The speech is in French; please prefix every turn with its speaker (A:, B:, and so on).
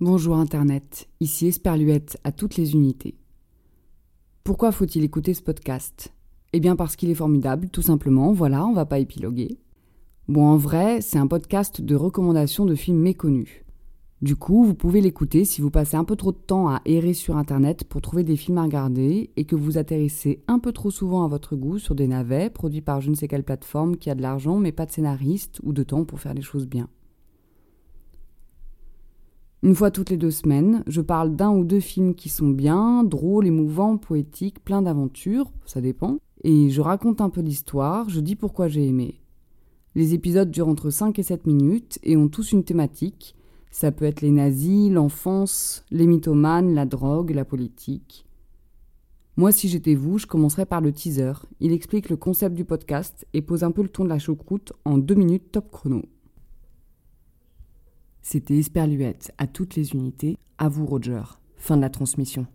A: Bonjour Internet, ici Esperluette à toutes les unités. Pourquoi faut-il écouter ce podcast? Eh bien parce qu'il est formidable, tout simplement, voilà, on va pas épiloguer. Bon, en vrai, c'est un podcast de recommandations de films méconnus. Du coup, vous pouvez l'écouter si vous passez un peu trop de temps à errer sur Internet pour trouver des films à regarder et que vous atterrissez un peu trop souvent à votre goût sur des navets produits par je ne sais quelle plateforme qui a de l'argent mais pas de scénariste ou de temps pour faire les choses bien. Une fois toutes les deux semaines, je parle d'un ou deux films qui sont bien, drôles, émouvants, poétiques, pleins d'aventures, ça dépend, et je raconte un peu l'histoire, je dis pourquoi j'ai aimé. Les épisodes durent entre 5 et 7 minutes et ont tous une thématique, ça peut être les nazis, l'enfance, les mythomanes, la drogue, la politique. Moi, si j'étais vous, je commencerais par le teaser. Il explique le concept du podcast et pose un peu le ton de la choucroute en deux minutes top chrono. C'était Esperluette à toutes les unités. À vous, Roger. Fin de la transmission.